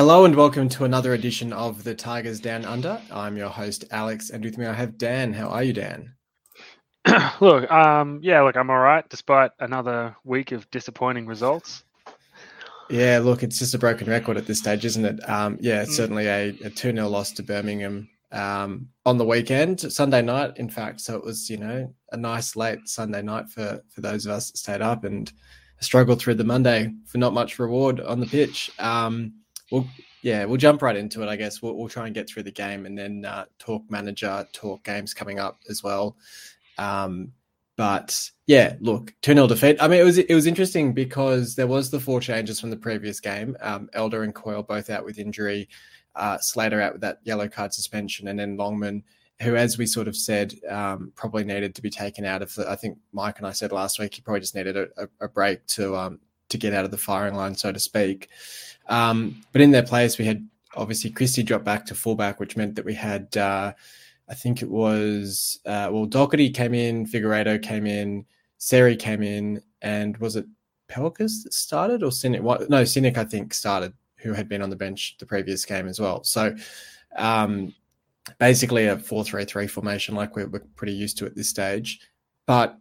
Hello and welcome to another edition of the Tigers Down Under. I'm your host Alex, and with me I have Dan. How are you, Dan? look, um, yeah, look, I'm all right despite another week of disappointing results. Yeah, look, it's just a broken record at this stage, isn't it? Um, yeah, it's mm. certainly a, a 2 0 loss to Birmingham um, on the weekend, Sunday night, in fact. So it was, you know, a nice late Sunday night for, for those of us that stayed up and struggled through the Monday for not much reward on the pitch. Um, we'll, yeah, we'll jump right into it, I guess. We'll, we'll try and get through the game and then uh, talk manager, talk games coming up as well. Um, but yeah, look, 2 0 defeat. I mean, it was it was interesting because there was the four changes from the previous game. Um, Elder and Coyle both out with injury, uh, Slater out with that yellow card suspension, and then Longman, who, as we sort of said, um, probably needed to be taken out of the. I think Mike and I said last week he probably just needed a, a break to um, to get out of the firing line, so to speak. Um, but in their place, we had obviously Christie dropped back to fullback, which meant that we had. Uh, I think it was uh, well, Docherty came in, Figueiredo came in, Seri came in, and was it Pelkas that started or Sinik? No, Sinik I think started, who had been on the bench the previous game as well. So um, basically a four-three-three formation like we're, we're pretty used to at this stage, but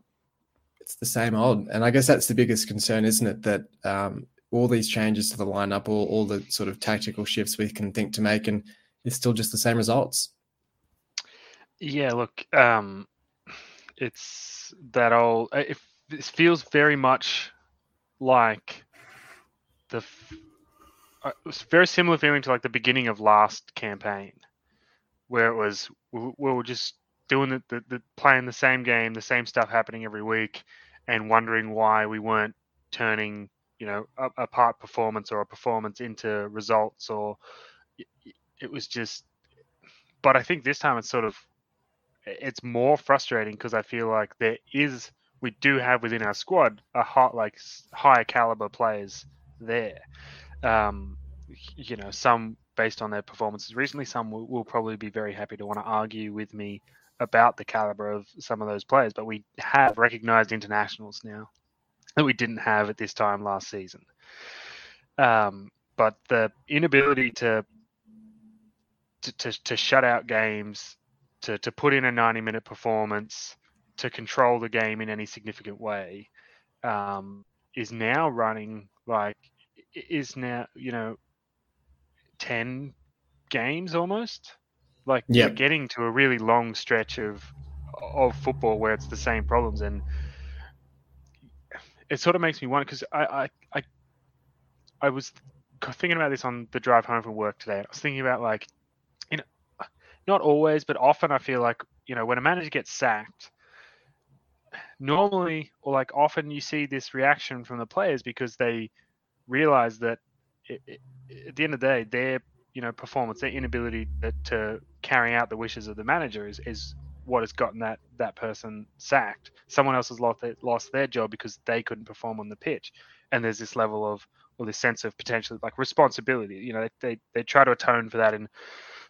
it's the same old. And I guess that's the biggest concern, isn't it? That um, all these changes to the lineup, all, all the sort of tactical shifts we can think to make, and it's still just the same results. Yeah, look, um, it's that old. Uh, it, feels very much like the. Uh, it's very similar feeling to like the beginning of last campaign, where it was we, we were just doing the, the, the playing the same game, the same stuff happening every week, and wondering why we weren't turning you know a, a part performance or a performance into results or it was just but i think this time it's sort of it's more frustrating because I feel like there is we do have within our squad a hot like higher caliber players there. Um, you know, some based on their performances recently, some will, will probably be very happy to want to argue with me about the caliber of some of those players. But we have recognized internationals now that we didn't have at this time last season. Um, but the inability to to, to, to shut out games to, to put in a 90 minute performance to control the game in any significant way um, is now running like is now you know 10 games almost like we're getting to a really long stretch of of football where it's the same problems and it sort of makes me wonder because I, I i i was thinking about this on the drive home from work today i was thinking about like you know not always, but often I feel like, you know, when a manager gets sacked, normally or like often you see this reaction from the players because they realize that it, it, at the end of the day, their you know performance, their inability to, to carry out the wishes of the manager is, is what has gotten that that person sacked. Someone else has lost their, lost their job because they couldn't perform on the pitch, and there's this level of or this sense of potential like responsibility. You know, they, they, they try to atone for that in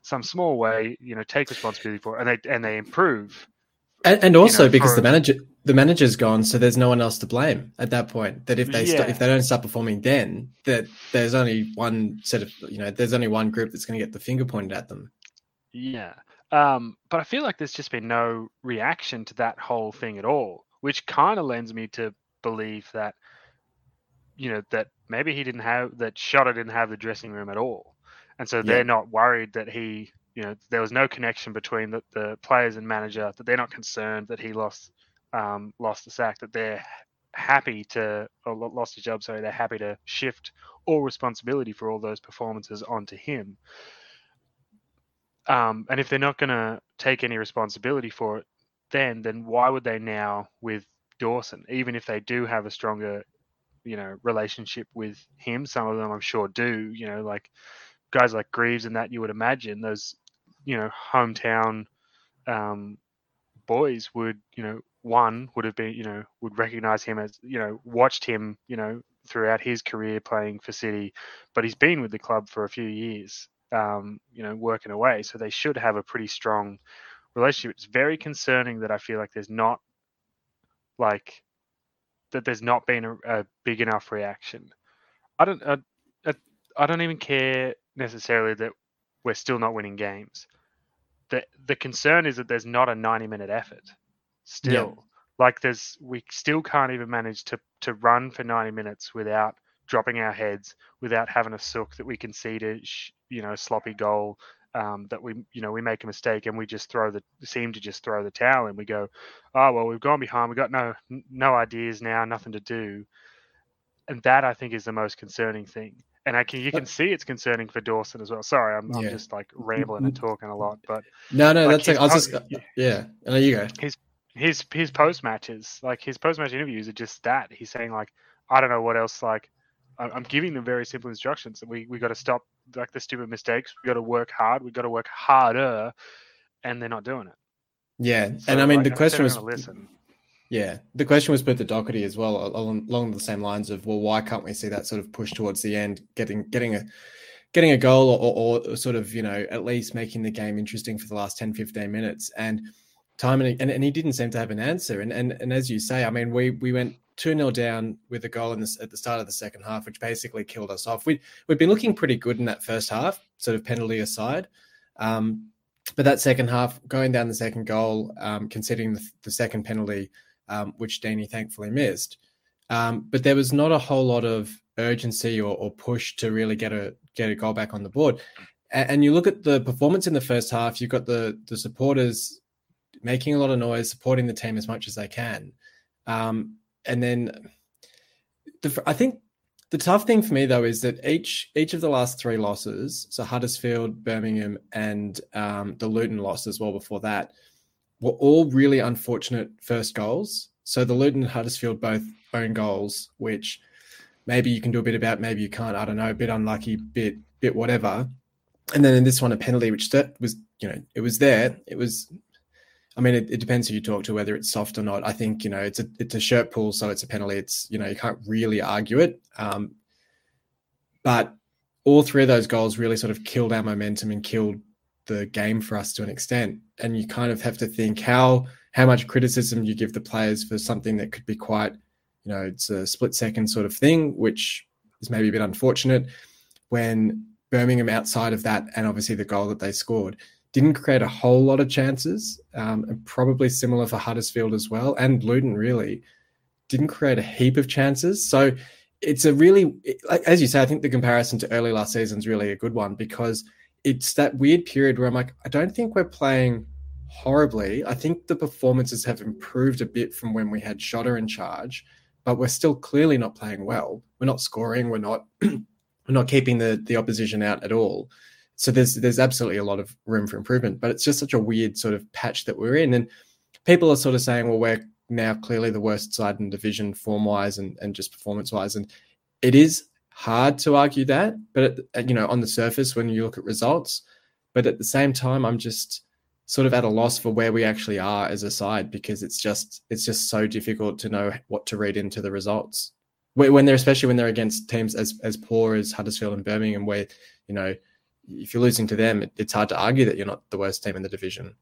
some small way, you know, take responsibility for it, and they and they improve. And, and also know, because the manager the manager's gone, so there's no one else to blame at that point. That if they yeah. st- if they don't start performing, then that there's only one set of you know there's only one group that's going to get the finger pointed at them. Yeah, um, but I feel like there's just been no reaction to that whole thing at all, which kind of lends me to believe that you know that maybe he didn't have that Shota didn't have the dressing room at all and so they're yeah. not worried that he, you know, there was no connection between the, the players and manager. That they're not concerned that he lost um, lost the sack. That they're happy to lost his job. Sorry, they're happy to shift all responsibility for all those performances onto him. Um, and if they're not going to take any responsibility for it, then then why would they now with Dawson, even if they do have a stronger, you know, relationship with him? Some of them, I'm sure, do. You know, like guys like Greaves and that you would imagine those you know hometown um, boys would you know one would have been you know would recognize him as you know watched him you know throughout his career playing for City, but he's been with the club for a few years, um, you know, working away. So they should have a pretty strong relationship. It's very concerning that I feel like there's not like that there's not been a, a big enough reaction I don't. I, I, I don't even care necessarily that we're still not winning games. The the concern is that there's not a 90 minute effort. Still, yeah. like there's we still can't even manage to to run for 90 minutes without dropping our heads, without having a sook that we concede a you know sloppy goal. Um, that we you know we make a mistake and we just throw the seem to just throw the towel and we go oh well we've gone behind we've got no no ideas now nothing to do and that I think is the most concerning thing. And I can you can see it's concerning for Dawson as well. Sorry, I'm, I'm just like rambling and mm-hmm. talking a lot, but no, no, like that's like, I was just uh, yeah. No, you go. His his his post matches, like his post match interviews, are just that he's saying like I don't know what else. Like I'm giving them very simple instructions. We we got to stop like the stupid mistakes. We got to work hard. We got to work harder, and they're not doing it. Yeah, so, and I mean like, the question was listen. Yeah, the question was put to Docherty as well, along, along the same lines of, well, why can't we see that sort of push towards the end, getting getting a getting a goal or, or, sort of you know at least making the game interesting for the last 10 15 minutes? And time and, and, and he didn't seem to have an answer. And and, and as you say i mean we we went 2 0 down with a goal at the start of the second half which basically killed us off. We, we've been looking pretty good in that first half sort of penalty aside. Um, but that second half going down the second goal um, conceding the, the second penalty um, which Danny thankfully missed. Um, but there was not a whole lot of urgency or, or, push to really get a get a goal back on the board. And, and, you look at the performance in the first half. You've got the the supporters making a lot of noise, supporting the team as much as they can, um, and then the, I think the tough thing for me though is that each each of the last three losses, so Huddersfield, Birmingham, and um, the Luton loss as well before that, were all really unfortunate first goals. So the Luton and Huddersfield both own goals, which maybe you can do a bit about, maybe you can't. I don't know, a bit unlucky, bit bit whatever. And then in this one, a penalty, which that was, you know, it was there. It was. I mean, it, it, depends who you talk to whether it's soft or not. I think you know it's a it's a shirt pull, so it's a penalty. It's you know you can't really argue it. Um, but all three of those goals really sort of killed our momentum and killed the game for us to an extent. And you kind of have to think how how much criticism you give the players for something that could be quite, you know, it's a split second sort of thing, which is maybe a bit unfortunate. When Birmingham outside of that, and obviously the goal that they scored, didn't create a whole lot of chances, um, and probably similar for Huddersfield as well, and Luton really didn't create a heap of chances. So it's a really, as you say, I think the comparison to early last season is really a good one because it's that weird period where I'm like, I don't think we're playing horribly. I think the performances have improved a bit from when we had Shota in charge, but we're still clearly not playing well. We're not scoring. We're not we're not keeping the the opposition out at all. So there's there's absolutely a lot of room for improvement. But it's just such a weird sort of patch that we're in, and people are sort of saying, well, we're now clearly the worst side in division form wise and and just performance wise, and it is hard to argue that, but at, you know, on the surface when you look at results, but at the same time, I'm just sort of at a loss for where we actually are as a side because it's just it's just so difficult to know what to read into the results when they're especially when they're against teams as as poor as Huddersfield and Birmingham, where you know if you're losing to them, it's hard to argue that you're not the worst team in the division.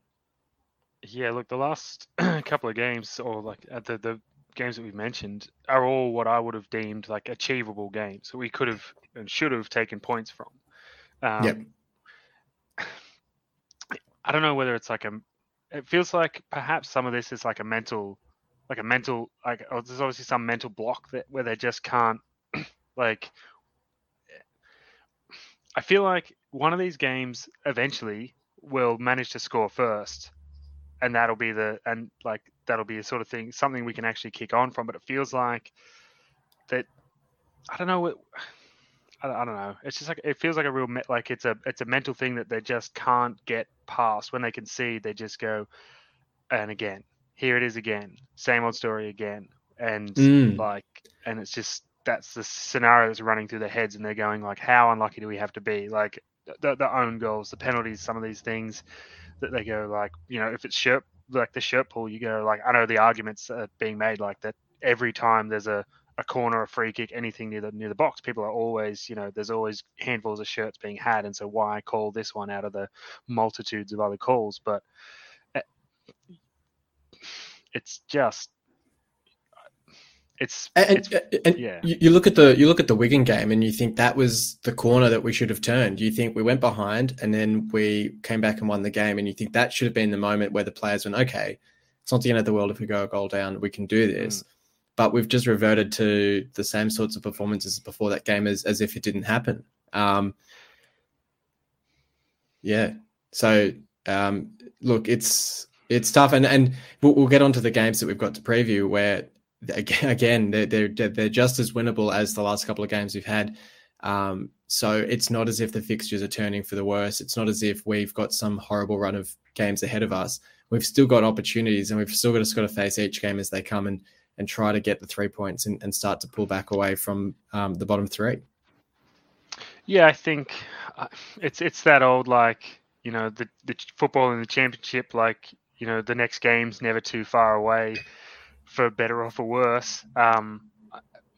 Yeah, look, the last couple of games, or like at the the games that we've mentioned are all what I would have deemed like achievable games that we could have and should have taken points from. Um, yep. I don't know whether it's like a. It feels like perhaps some of this is like a mental, like a mental, like oh, there's obviously some mental block that where they just can't, like. I feel like one of these games eventually will manage to score first, and that'll be the and like that'll be a sort of thing something we can actually kick on from. But it feels like that I don't know what I, I don't know. It's just like it feels like a real like it's a it's a mental thing that they just can't get past. When they can see, they just go and again here it is again, same old story again, and mm. like and it's just that's the scenario that's running through their heads, and they're going like, how unlucky do we have to be? Like the, the own goals, the penalties, some of these things that they go like, you know, if it's shirt like the shirt pull, you go like, I know the arguments are being made like that every time there's a, a corner, a free kick, anything near the near the box, people are always, you know, there's always handfuls of shirts being had, and so why call this one out of the multitudes of other calls? But eh, it's just it's, and, it's and, yeah. you, you look at the you look at the Wigan game and you think that was the corner that we should have turned. You think we went behind and then we came back and won the game, and you think that should have been the moment where the players went, okay, it's not the end of the world if we go a goal down, we can do this. Mm. But we've just reverted to the same sorts of performances before that game as, as if it didn't happen. Um, yeah. So um, look, it's it's tough, and and we'll, we'll get onto the games that we've got to preview where again they're they're they're just as winnable as the last couple of games we've had. Um, so it's not as if the fixtures are turning for the worse. It's not as if we've got some horrible run of games ahead of us. We've still got opportunities, and we've still got, just got to face each game as they come and and try to get the three points and, and start to pull back away from um, the bottom three. Yeah, I think uh, it's it's that old like you know the the football in the championship like you know the next game's never too far away for better or for worse. Um,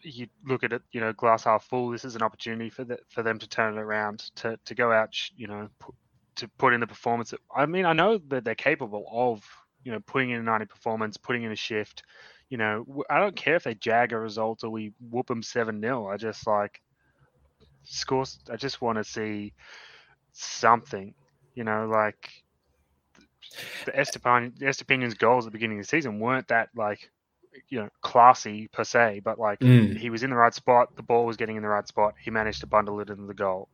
you look at it, you know, glass half full. This is an opportunity for the, for them to turn it around, to to go out, you know, put, to put in the performance. I mean, I know that they're capable of, you know, putting in a 90 performance, putting in a shift. You know, I don't care if they jag a result or we whoop them seven 0 I just like scores. I just want to see something. You know, like the Estupiñán, Estupiñán's goals at the beginning of the season weren't that like you know classy per se, but like mm. he was in the right spot. The ball was getting in the right spot. He managed to bundle it into the goal.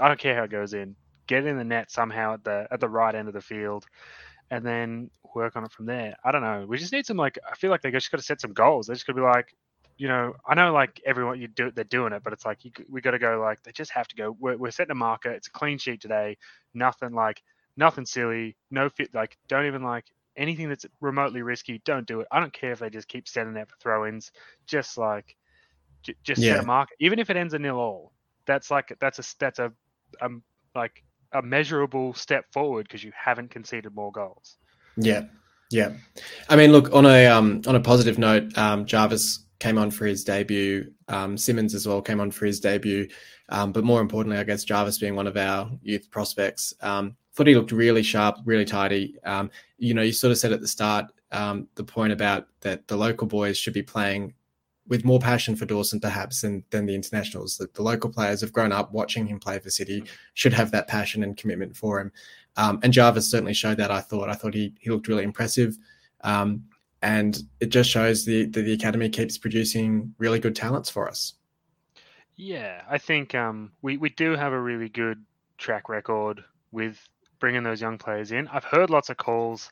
I don't care how it goes in. Get in the net somehow at the at the right end of the field, and then work on it from there. I don't know. We just need some like. I feel like they just got to set some goals. They just got to be like, you know, I know like everyone you do it they're doing it, but it's like you, we got to go like they just have to go. We're, we're setting a marker. It's a clean sheet today. Nothing like nothing silly. No fit. Like don't even like anything that's remotely risky, don't do it. I don't care if they just keep setting it for throw-ins. Just like, j- just yeah. set a mark, even if it ends a nil all. That's like that's a that's a um like a measurable step forward because you haven't conceded more goals. Yeah, yeah. I mean, look on a um on a positive note, um, Jarvis came on for his debut. Um, Simons as well came on for his debut. Um, but more importantly, I guess Jarvis being one of our youth prospects, um, thought he looked really sharp, really tidy. Um, you know, you sort of said at the start um, the point about that the local boys should be playing with more passion for Dawson, perhaps, than, than the internationals. That the local players have grown up watching him play for City, should have that passion and commitment for him. Um, and Jarvis certainly showed that. I thought. I thought he he looked really impressive, um, and it just shows the the academy keeps producing really good talents for us. Yeah, I think um, we we do have a really good track record with bringing those young players in. I've heard lots of calls,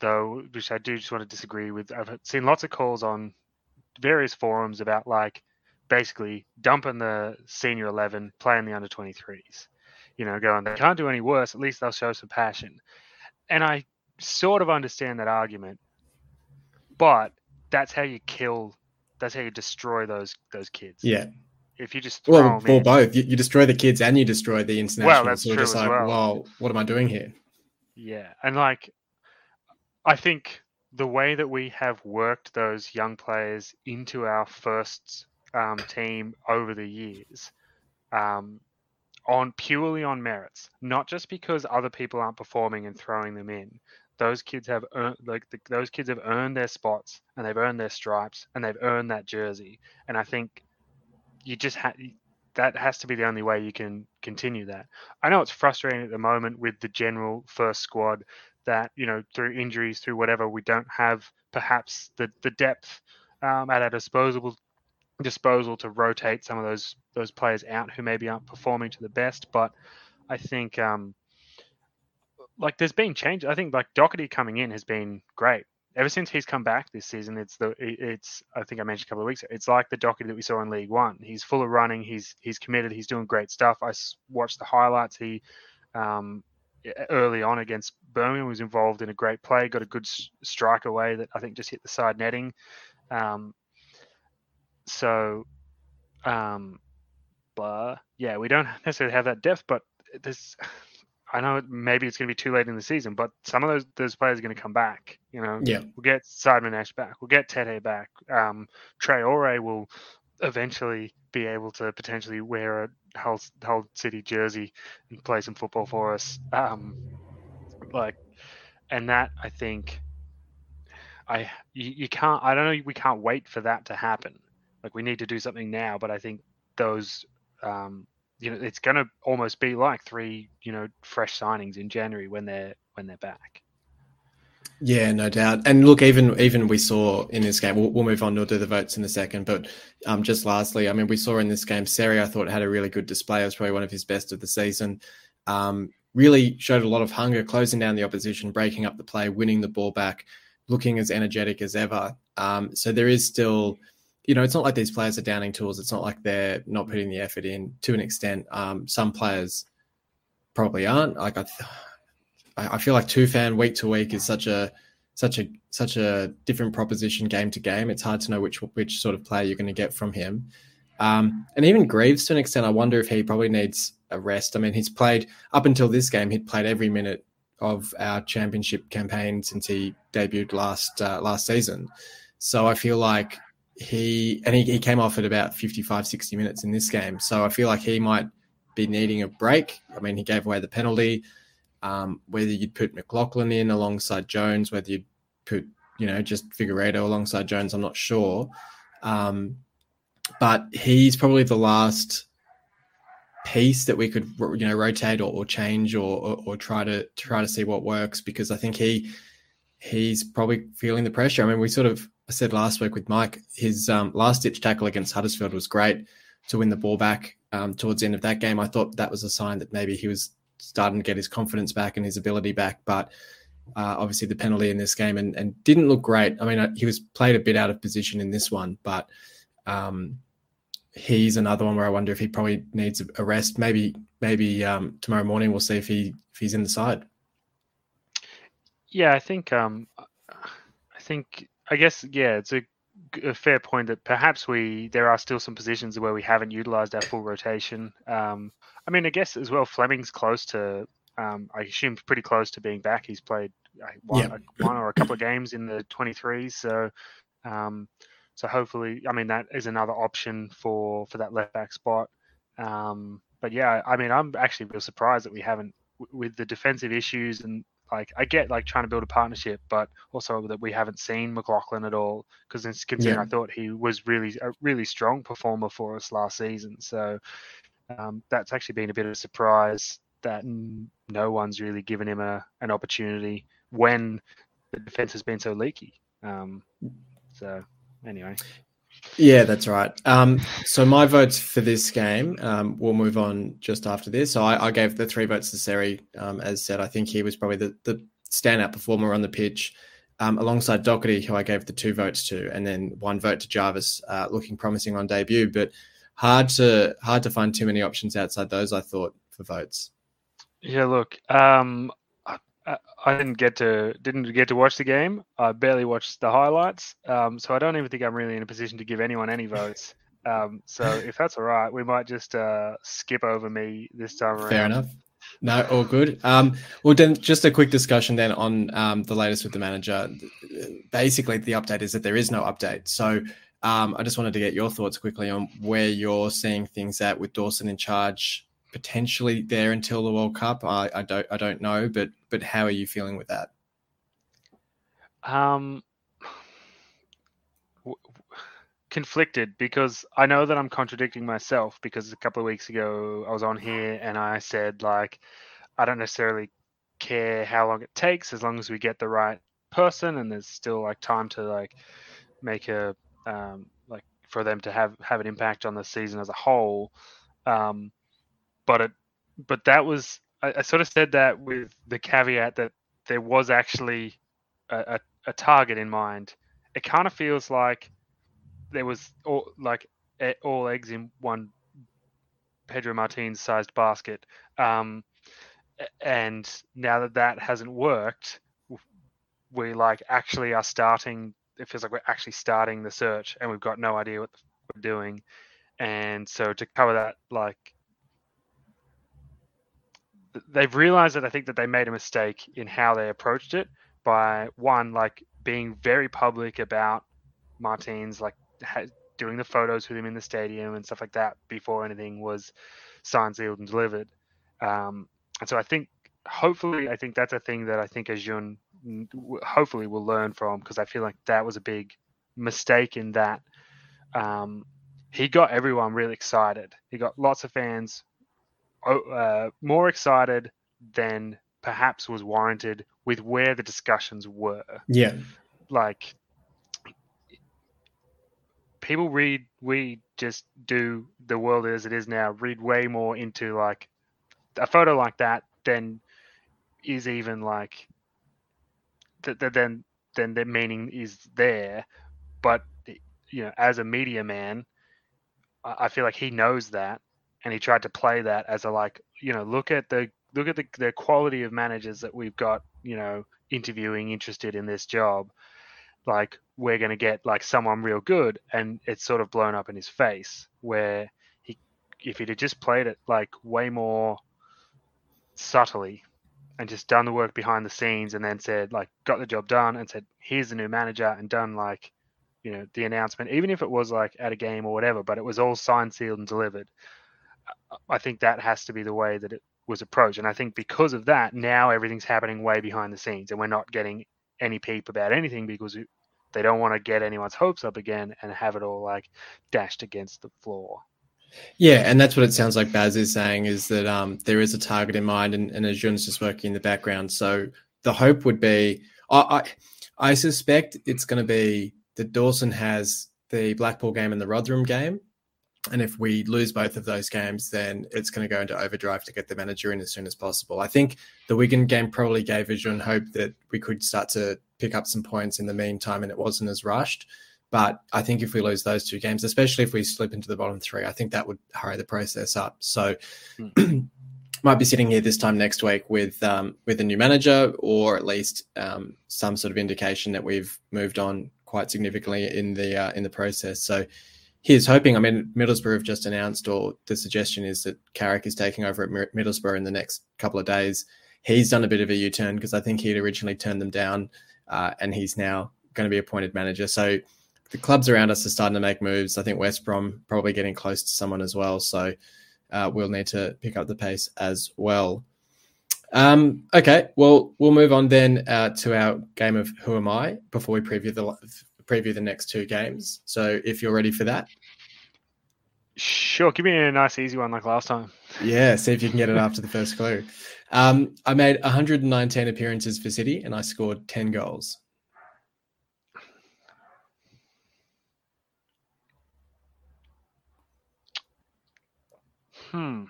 though, which I do just want to disagree with. I've seen lots of calls on various forums about like basically dumping the senior 11, playing the under 23s. You know, going, they can't do any worse. At least they'll show some passion. And I sort of understand that argument, but that's how you kill, that's how you destroy those those kids. Yeah if you just well, for both, you, you, destroy the kids and you destroy the international. Well, that's so true just like, well. well, what am I doing here? Yeah, and like, I think the way that we have worked those young players into our first um, team over the years, um, on purely on merits, not just because other people aren't performing and throwing them in. Those kids have earned, like the, those kids have earned their spots and they've earned their stripes and they've earned that jersey. And I think you just have that has to be the only way you can continue that. I know it's frustrating at the moment with the general first squad that you know through injuries, through whatever, we don't have perhaps the the depth um, at our disposal disposal to rotate some of those those players out who maybe aren't performing to the best. But I think um, like there's been change. I think like Docherty coming in has been great ever since he's come back this season, it's the it's I think I mentioned a couple of weeks. Ago, it's like the Docherty that we saw in League One. He's full of running. He's he's committed. He's doing great stuff. I watched the highlights. He um, early on against Birmingham was involved in a great play. Got a good strike away that I think just hit the side netting. Um, so, um, but yeah, we don't necessarily have that depth, but there's I know maybe it's going to be too late in the season, but some of those those players are going to come back. You know, yeah, we'll get Saïd Ash back, we'll get Tetteh back. Um, Traore will eventually be able to potentially wear a Hull, Hull City jersey and play some football for us. Um, like, and that I think, I you, you can't. I don't know. We can't wait for that to happen. Like we need to do something now. But I think those, um, you know, it's going to almost be like three, you know, fresh signings in January when they're when they're back. Yeah, no doubt. And look, even even we saw in this game, we'll, we'll move on. We'll do the votes in a second. But um, just lastly, I mean, we saw in this game, Seri, I thought had a really good display. It was probably one of his best of the season. Um, really showed a lot of hunger, closing down the opposition, breaking up the play, winning the ball back, looking as energetic as ever. Um, so there is still, you know, it's not like these players are downing tools. It's not like they're not putting the effort in to an extent. Um, some players probably aren't. Like I, I feel like Tufan week to week is such a such a such a different proposition game to game. It's hard to know which which sort of player you're going to get from him. Um, and even Greaves, to an extent, I wonder if he probably needs a rest. I mean, he's played up until this game, he'd played every minute of our championship campaign since he debuted last uh, last season. So I feel like he and he, he came off at about 55, 60 minutes in this game. So I feel like he might be needing a break. I mean, he gave away the penalty. Um, whether you'd put McLoughlin in alongside Jones, whether you'd put, you know, just Figueiredo alongside Jones, I'm not sure. Um, but he's probably the last piece that we could, you know, rotate or, or change or, or, or try to try to see what works because I think he he's probably feeling the pressure. I mean, we sort of I said last week with Mike, his um, last ditch tackle against Huddersfield was great to win the ball back um, towards the end of that game. I thought that was a sign that maybe he was starting to get his confidence back and his ability back. But uh, obviously, the penalty in this game and, and didn't look great. I mean, uh, he was played a bit out of position in this one, but um, he's another one where I wonder if he probably needs a rest. Maybe maybe um, tomorrow morning we'll see if he if he's in the side. Yeah, I think um, I think I guess yeah, it's a, a, fair point that perhaps we there are still some positions where we haven't utilized our full rotation. Um, I mean, I guess as well, Fleming's close to. Um, I assume pretty close to being back. He's played uh, one, yeah. one or a couple of games in the 23s, so um, so hopefully, I mean, that is another option for for that left back spot. Um, but yeah, I mean, I'm actually real surprised that we haven't with the defensive issues and like I get like trying to build a partnership, but also that we haven't seen McLoughlin at all because considering yeah. I thought he was really a really strong performer for us last season. So um, that's actually been a bit of a surprise that no one's really given him a an opportunity when the defense has been so leaky. Um, so anyway. Yeah, that's right. Um, so my votes for this game, um, we'll move on just after this. So I, I gave the three votes to Seri. Um, as said, I think he was probably the, the standout performer on the pitch, um, alongside Docherty, who I gave the two votes to, and then one vote to Jarvis, uh, looking promising on debut, but hard to hard to find too many options outside those. I thought for votes. Yeah, look, um, I didn't get to didn't get to watch the game. I barely watched the highlights, um, so I don't even think I'm really in a position to give anyone any votes. Um, so if that's all right, we might just uh, skip over me this time around. Fair enough. No, all good. Um, well, then just a quick discussion then on um, the latest with the manager. Basically, the update is that there is no update. So um, I just wanted to get your thoughts quickly on where you're seeing things at with Dawson in charge potentially there until the World Cup. I, I don't I don't know, but but how are you feeling with that? Um, w- conflicted because I know that I'm contradicting myself because a couple of weeks ago I was on here and I said like I don't necessarily care how long it takes as long as we get the right person and there's still like time to like make a um, like for them to have have an impact on the season as a whole. Um, but it but that was I, I, sort of said that with the caveat that there was actually a, a, a target in mind. It kind of feels like there was all like all eggs in one Pedro Martins sized basket. Um, and now that that hasn't worked, we like actually are starting. It feels like we're actually starting the search, and we've got no idea what we're doing. And so to cover that, like they've realized that I think that they made a mistake in how they approached it by one like being very public about Martins like ha- doing the photos with him in the stadium and stuff like that before anything was signed, sealed, and delivered. Um, and so I think hopefully I think that's a thing that I think Acun hopefully will learn from because I feel like that was a big mistake in that um, he got everyone really excited. He got lots of fans uh, more excited than perhaps was warranted with where the discussions were. Yeah. Like people read we just do the world as it is now read way more into like a photo like that than is even like th- th- then then the meaning is there but you know as a media man I feel like he knows that, and he tried to play that as a like, you know, look at the look at the, the quality of managers that we've got, you know, interviewing interested in this job. Like we're going to get like someone real good, and it's sort of blown up in his face. Where he, if he'd have just played it like way more subtly, and just done the work behind the scenes, and then said like got the job done, and said here's the new manager, and done like you know the announcement, even if it was like at a game or whatever, but it was all signed, sealed, and delivered. I think that has to be the way that it was approached, and I think because of that, now everything's happening way behind the scenes, and we're not getting any peep about anything because they don't want to get anyone's hopes up again and have it all like dashed against the floor. Yeah, and that's what it sounds like Baz is saying is that um, there is a target in mind, and, and Acun's just working in the background. So the hope would be, I, I, I suspect it's going to be that Dawson has the Blackpool game and the Rotherham game. And if we lose both of those games, then it's going to go into overdrive to get the manager in as soon as possible. I think the Wigan game probably gave Acun hope that we could start to pick up some points in the meantime and it wasn't as rushed. But I think if we lose those two games, especially if we slip into the bottom three, I think that would hurry the process up. So mm. might be sitting here this time next week with um, with a new manager or at least um, some sort of indication that we've moved on quite significantly in the uh, in the process. So he's hoping. I mean, Middlesbrough have just announced, or the suggestion is that Carrick is taking over at Middlesbrough in the next couple of days. He's done a bit of a U turn because I think he'd originally turned them down, uh, and he's now going to be appointed manager. So the clubs around us are starting to make moves. I think West Brom probably getting close to someone as well. So uh, we'll need to pick up the pace as well. Um, okay, well, we'll move on then uh, to our game of Who Am I before we preview the preview the next two games. So, if you're ready for that, sure. Give me a nice easy one like last time. Yeah, see if you can get it after the first clue. Um, I made 119 appearances for City and I scored 10 goals. Hmm.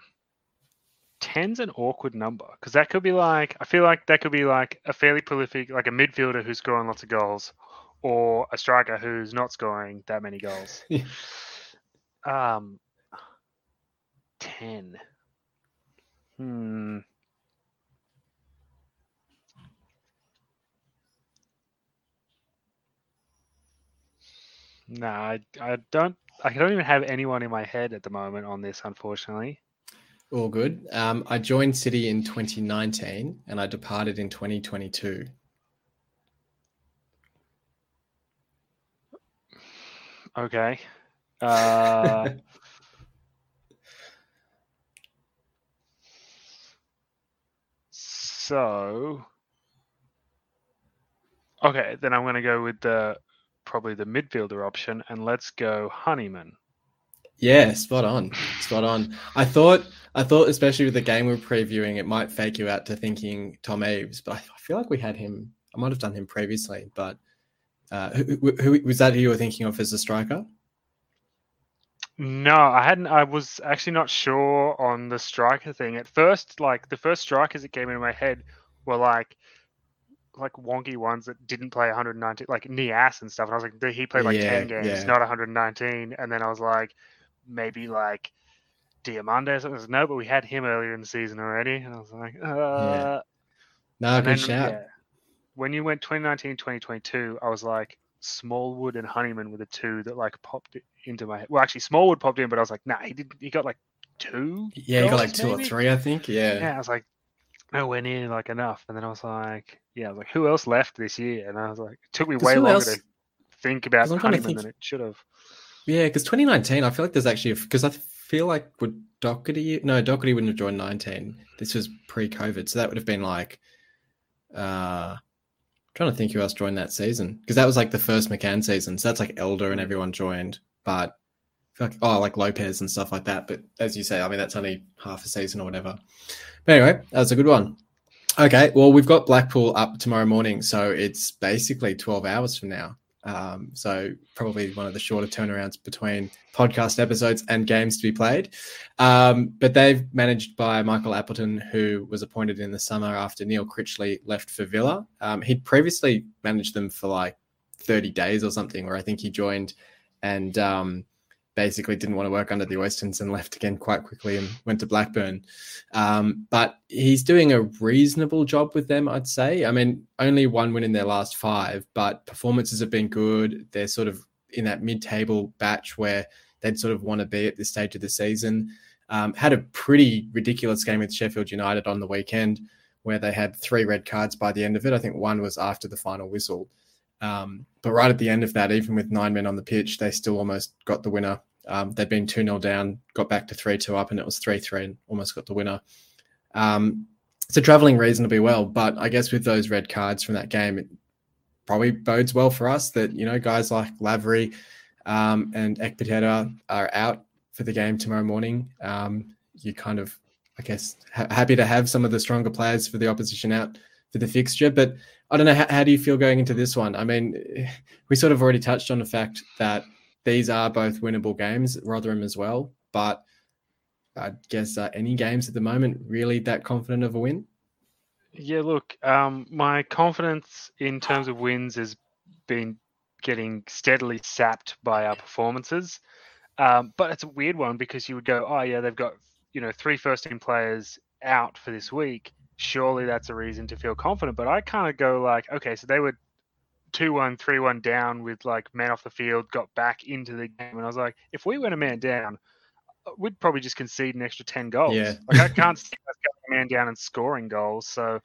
10's an awkward number because that could be like I feel like that could be like a fairly prolific like a midfielder who's scoring lots of goals or a striker who's not scoring that many goals. um 10. Hmm. No, I, I don't I don't even have anyone in my head at the moment on this unfortunately. All good. Um, I joined City in 2019 and I departed in 2022. Okay. Uh, so, okay, then I'm going to go with the probably the midfielder option, and let's go Honeyman. Yeah, spot on, spot on. I thought, I thought, especially with the game we're previewing, it might fake you out to thinking Tom Eaves, but I feel like we had him. I might have done him previously, but uh, who, who was that? Who you were thinking of as a striker? No, I hadn't. I was actually not sure on the striker thing at first. Like the first strikers that came into my head were like like wonky ones that didn't play 119, like Niasse and stuff. And I was like, he played like yeah, 10 games, yeah. not 119. And then I was like, maybe like Diomande or something. no, but we had him earlier in the season already. And I was like, uh. Yeah. No, good then, shout. Yeah, when you went 2019, 2022, I was like, Smallwood and Honeyman were the two that like popped into my head. Well, actually, Smallwood popped in, but I was like, nah, he didn't. He got like two. Yeah, he got like two maybe? or three, I think. Yeah. Yeah, I was like, nowhere near like enough. And then I was like, yeah, I was like, who else left this year? And I was like, it took me way longer else... to think about Honeyman think... than it should have. Yeah, because 2019, I feel like there's actually because I feel like would Docherty no Docherty wouldn't have joined 19. This was pre-COVID, so that would have been like, uh, trying to think who else joined that season because that was like the first McCann season. So that's like Elder and everyone joined, but like oh like Lopez and stuff like that. But as you say, I mean that's only half a season or whatever. But anyway, that was a good one. Okay, well we've got Blackpool up tomorrow morning, so it's basically twelve hours from now. Um, so probably one of the shorter turnarounds between podcast episodes and games to be played. Um, but they've managed by Michael Appleton, who was appointed in the summer after Neil Critchley left for Villa. Um, he'd previously managed them for like 30 days or something, where I think he joined and um, basically didn't want to work under the Oystons and left again quite quickly and went to Blackburn. Um, but he's doing a reasonable job with them, I'd say. I mean, only one win in their last five, but performances have been good. They're sort of in that mid table batch where they'd sort of want to be at this stage of the season. Um, had a pretty ridiculous game with Sheffield United on the weekend where they had three red cards by the end of it. I think one was after the final whistle. Um, but right at the end of that, even with nine men on the pitch, they still almost got the winner. Um, they'd been 2 0 down, got back to 3 2 up, and it was 3 3 and almost got the winner. Um, so traveling reasonably well, but I guess with those red cards from that game, it probably bodes well for us that, you know, guys like Lavery um, and Ekpiteta are out for the game tomorrow morning. Um, you kind of, I guess, ha- happy to have some of the stronger players for the opposition out for the fixture. But I don't know. How, how do you feel going into this one? I mean, we sort of already touched on the fact that these are both winnable games, Rotherham as well. But I guess uh, any games at the moment really that confident of a win? Yeah, look, um, my confidence in terms of wins has been getting steadily sapped by our performances. Um, but it's a weird one because you would go, oh yeah, they've got you know three first team players out for this week. Surely that's a reason to feel confident. But I kind of go like, okay, so they were two one, three one down with like men off the field, got back into the game, and I was like, if we went a man down, uh, we'd probably just concede an extra ten goals. Yeah. like I can't see us going a man down and scoring goals. So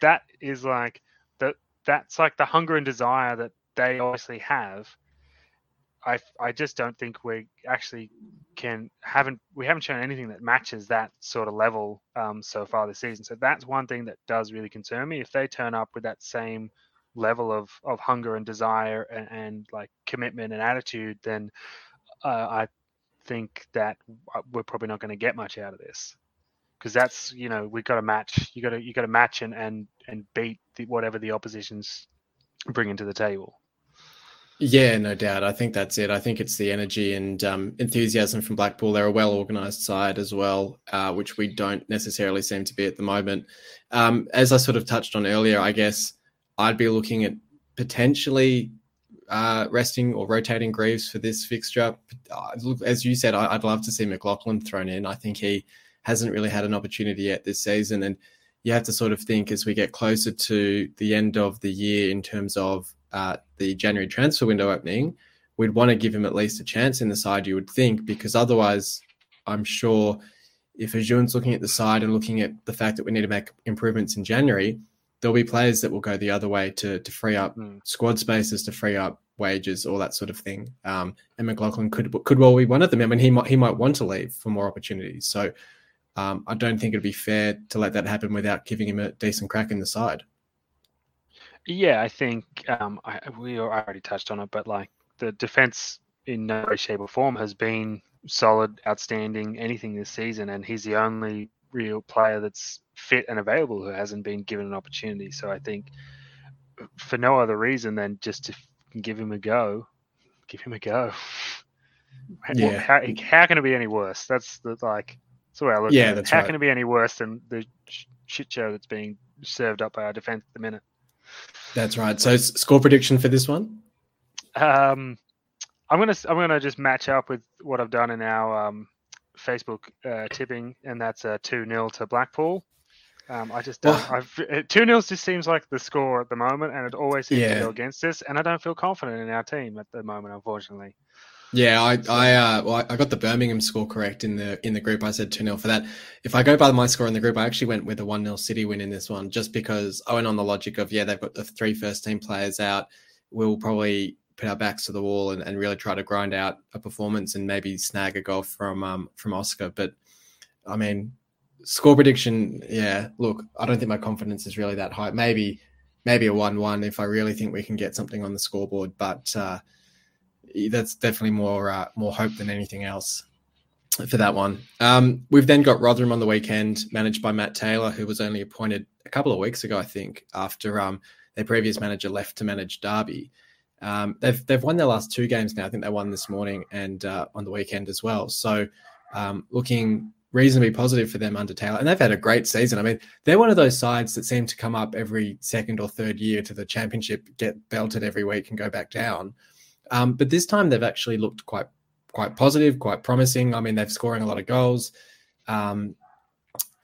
that is like that. That's like the hunger and desire that they obviously have. I, I just don't think we actually can haven't we haven't shown anything that matches that sort of level um, so far this season. So that's one thing that does really concern me. If they turn up with that same level of of hunger and desire and, and like commitment and attitude, then uh, I think that uh, we're probably not going to get much out of this because that's you know we've got to match you got to you got to match and and and beat the, whatever the opposition's bringing to the table. Yeah, no doubt. I think that's it. I think it's the energy and um, enthusiasm from Blackpool. They're a well organised side as well, uh, which we don't necessarily seem to be at the moment. Um, as I sort of touched on earlier, I guess I'd be looking at potentially uh, resting or rotating Greaves for this fixture. Uh, as you said, I'd love to see McLoughlin thrown in. I think he hasn't really had an opportunity yet this season. And you have to sort of think as we get closer to the end of the year in terms of uh, the January transfer window opening, we'd want to give him at least a chance in the side, you would think, because otherwise, I'm sure if Acun's looking at the side and looking at the fact that we need to make improvements in January, there'll be players that will go the other way to to free up mm. squad spaces, to free up wages, all that sort of thing. Um, and McLoughlin could could well be one of them. I mean, he might he might want to leave for more opportunities. So um, I don't think it'd be fair to let that happen without giving him a decent crack in the side. Yeah, I think um, I, we already touched on it, but like the defense in no way, shape, or form has been solid, outstanding, anything this season, and he's the only real player that's fit and available who hasn't been given an opportunity. So I think for no other reason than just to give him a go, give him a go. Yeah. How, how can it be any worse? That's the like. That's the way I look yeah, at it. How right. can it be any worse than the shit show that's being served up by our defense at the minute? That's right. So score prediction for this one? Um, I'm gonna I'm gonna just match up with what I've done in our um, Facebook uh, tipping, and that's a two 0 to Blackpool. Um, I just don't. Well, two 0 just seems like the score at the moment, and it always seems yeah. to go against us. And I don't feel confident in our team at the moment, unfortunately. Yeah, I I uh, well, I got the Birmingham score correct in the in the group. I said two 0 for that. If I go by my score in the group, I actually went with a one 0 City win in this one, just because I went on the logic of yeah, they've got the three first team players out. We'll probably put our backs to the wall and, and really try to grind out a performance and maybe snag a goal from um, from Oscar. But I mean, score prediction, yeah. Look, I don't think my confidence is really that high. Maybe maybe a one-one if I really think we can get something on the scoreboard. But uh, that's definitely more uh, more hope than anything else for that one. Um, we've then got Rotherham on the weekend, managed by Matt Taylor, who was only appointed a couple of weeks ago, I think, after um, their previous manager left to manage Derby. Um, they've they've won their last two games now. I think they won this morning and uh, on the weekend as well. So um, looking reasonably positive for them under Taylor, and they've had a great season. I mean, they're one of those sides that seem to come up every second or third year to the championship, get belted every week, and go back down. Um, but this time they've actually looked quite quite positive, quite promising. I mean, they're scoring a lot of goals. Um,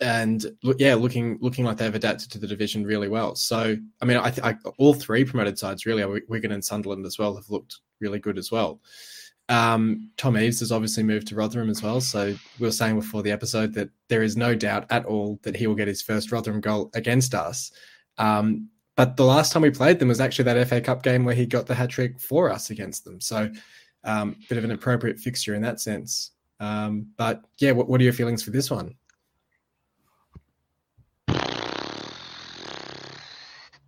and yeah, looking looking like they've adapted to the division really well. So, I mean, I, th- I all three promoted sides really, Wigan and Sunderland as well, have looked really good as well. Um, Tom Eaves has obviously moved to Rotherham as well. So we were saying before the episode that there is no doubt at all that he will get his first Rotherham goal against us. Um, but the last time we played them was actually that FA Cup game where he got the hat trick for us against them. So um, bit of an appropriate fixture in that sense. Um, but yeah, what, what are your feelings for this one?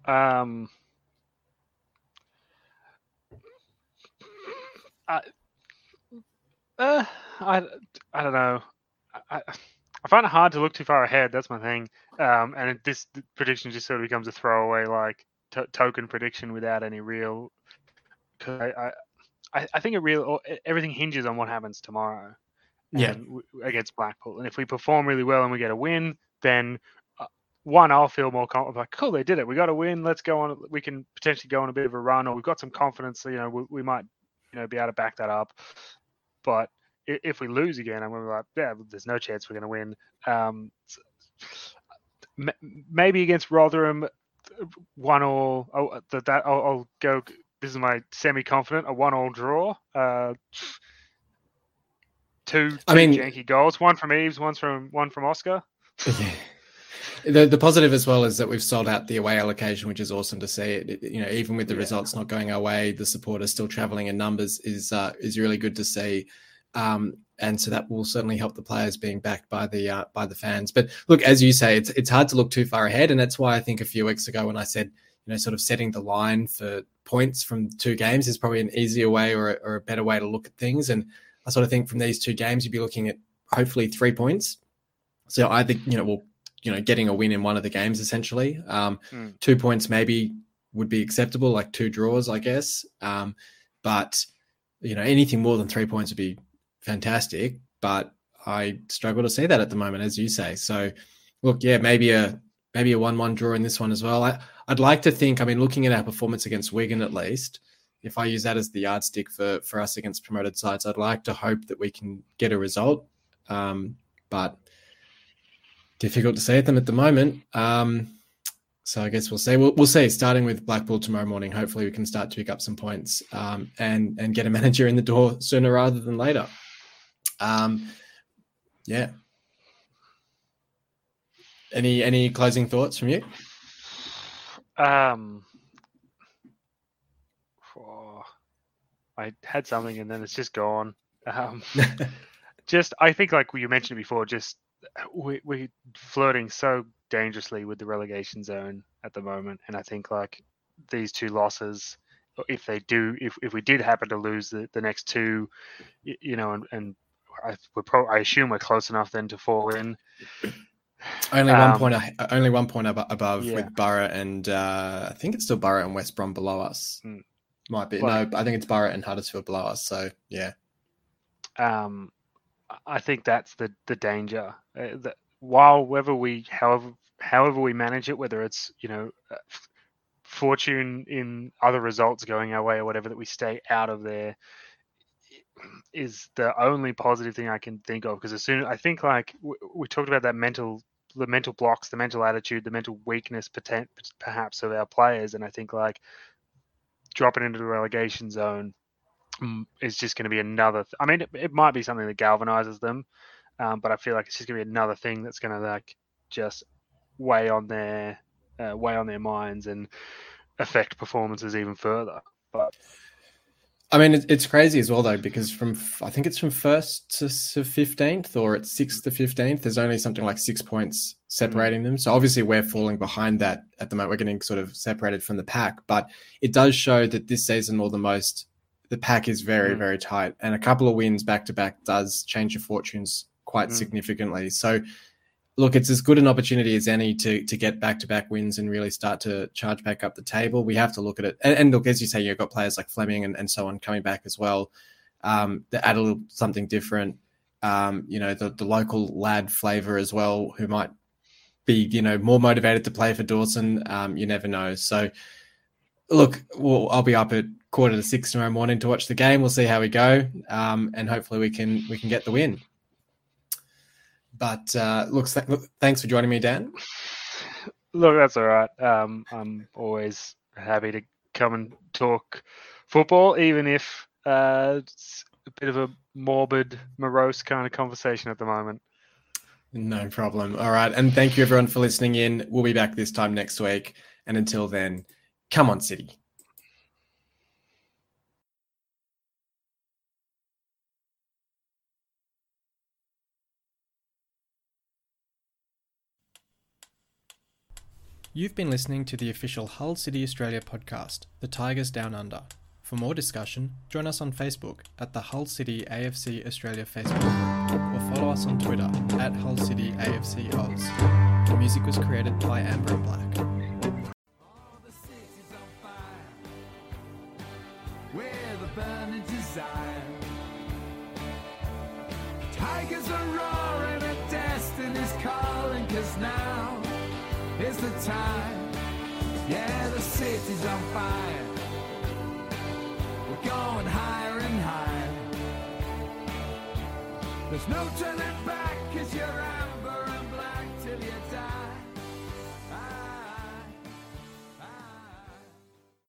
Um, I, uh, I, I don't know. I, I find it hard to look too far ahead. That's my thing. Um, and it, this prediction just sort of becomes a throwaway, like t- token prediction without any real. Cause I, I, I think it real everything hinges on what happens tomorrow. Yeah. Against Blackpool, and if we perform really well and we get a win, then one, I'll feel more confident. Like, cool, they did it. We got a win. Let's go on. We can potentially go on a bit of a run, or we've got some confidence. You know, we, we might, you know, be able to back that up. But if we lose again, I'm going to be like, yeah, there's no chance we're going to win. Um, maybe against Rotherham, one all. Oh, that, that I'll, I'll, go. This is my semi-confident a one-all draw. Uh, two, two I mean, janky goals. One from Eaves, one from one from Oscar. Yeah. The, the positive as well is that we've sold out the away allocation, which is awesome to see. It, you know, even with the yeah. results not going our way, the supporters still travelling in numbers is uh, is really good to see. Um, and so that will certainly help the players being backed by the uh, by the fans. But look, as you say, it's it's hard to look too far ahead, and that's why I think a few weeks ago when I said, you know, sort of setting the line for points from two games is probably an easier way or a, or a better way to look at things. And I sort of think from these two games, you'd be looking at hopefully three points. So I think you know, well, you know getting a win in one of the games essentially. Um, mm. Two points maybe would be acceptable, like two draws, I guess. Um, but you know anything more than three points would be fantastic. But I struggle to see that at the moment, as you say. So look, yeah, maybe a maybe a one-one draw in this one as well. I, I'd like to think. I mean, looking at our performance against Wigan, at least, if I use that as the yardstick for for us against promoted sides, I'd like to hope that we can get a result. Um, but difficult to say at them at the moment. Um, so I guess we'll see. We'll, we'll see. Starting with Blackpool tomorrow morning, hopefully we can start to pick up some points um, and and get a manager in the door sooner rather than later. Um, yeah. Any any closing thoughts from you? Um, oh, I had something and then it's just gone. Um, just I think like you mentioned before, just we we're flirting so dangerously with the relegation zone at the moment, and I think like these two losses, if they do, if, if we did happen to lose the, the next two, you know, and, and I, we're pro- I assume we're close enough then to fall in. Only one um, point, only one point above yeah. with Boro and uh, I think it's still Boro and West Brom below us. Mm. Might be well, no, I think it's Boro and Huddersfield below us. So yeah. Um, I think that's the the danger. Uh, that while whether we however however we manage it, whether it's you know uh, fortune in other results going our way or whatever, that we stay out of there is the only positive thing I can think of. Because as soon I think like we, we talked about that mental the mental blocks, the mental attitude, the mental weakness perhaps of our players, and I think like dropping into the relegation zone Mm, is just going to be another. Th- I mean, it, it, might be something that galvanizes them, um, but I feel like it's just going to be another thing that's going to like just weigh on their uh, weigh on their minds and affect performances even further. But I mean, it's crazy as well though, because from I think it's from first to fifteenth, or it's sixth to fifteenth. There's only something like six points separating them. So obviously, we're falling behind that at the moment. We're getting sort of separated from the pack, but it does show that this season, or the most, the pack is very, mm. very tight, and a couple of wins back to back does change your fortunes quite mm. significantly. So look, it's as good an opportunity as any to to get back to back wins and really start to charge back up the table. We have to look at it, and, and look as you say, you've got players like Fleming and, and so on coming back as well. Um, that add a little something different. Um, you know, the the local lad flavour as well, who might be you know more motivated to play for Dawson. Um, you never know. So, look, I'll be up at quarter to six tomorrow morning to watch the game. We'll see how we go, um, and hopefully we can we can get the win. But uh, looks th- look, thanks for joining me, Dan. Look, that's all right. Um, I'm always happy to come and talk football, even if uh, it's a bit of a morbid, morose kind of conversation at the moment. No problem. All right. And thank you, everyone, for listening in. We'll be back this time next week. And until then, come on, City. You've been listening to the official Hull City Australia podcast, The Tigers Down Under. For more discussion, join us on Facebook at the Hull City AFC Australia Facebook group or follow us on Twitter at Hull City AFC Oz. The music was created by Amber Black. The time. Yeah, the city's on fire. We're going higher and higher. There's no turning